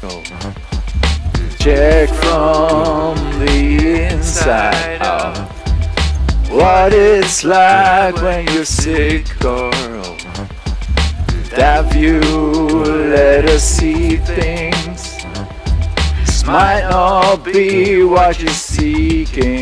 Check from the inside out what it's like when you're sick, girl. That view let us see things. This might not be what you're seeking.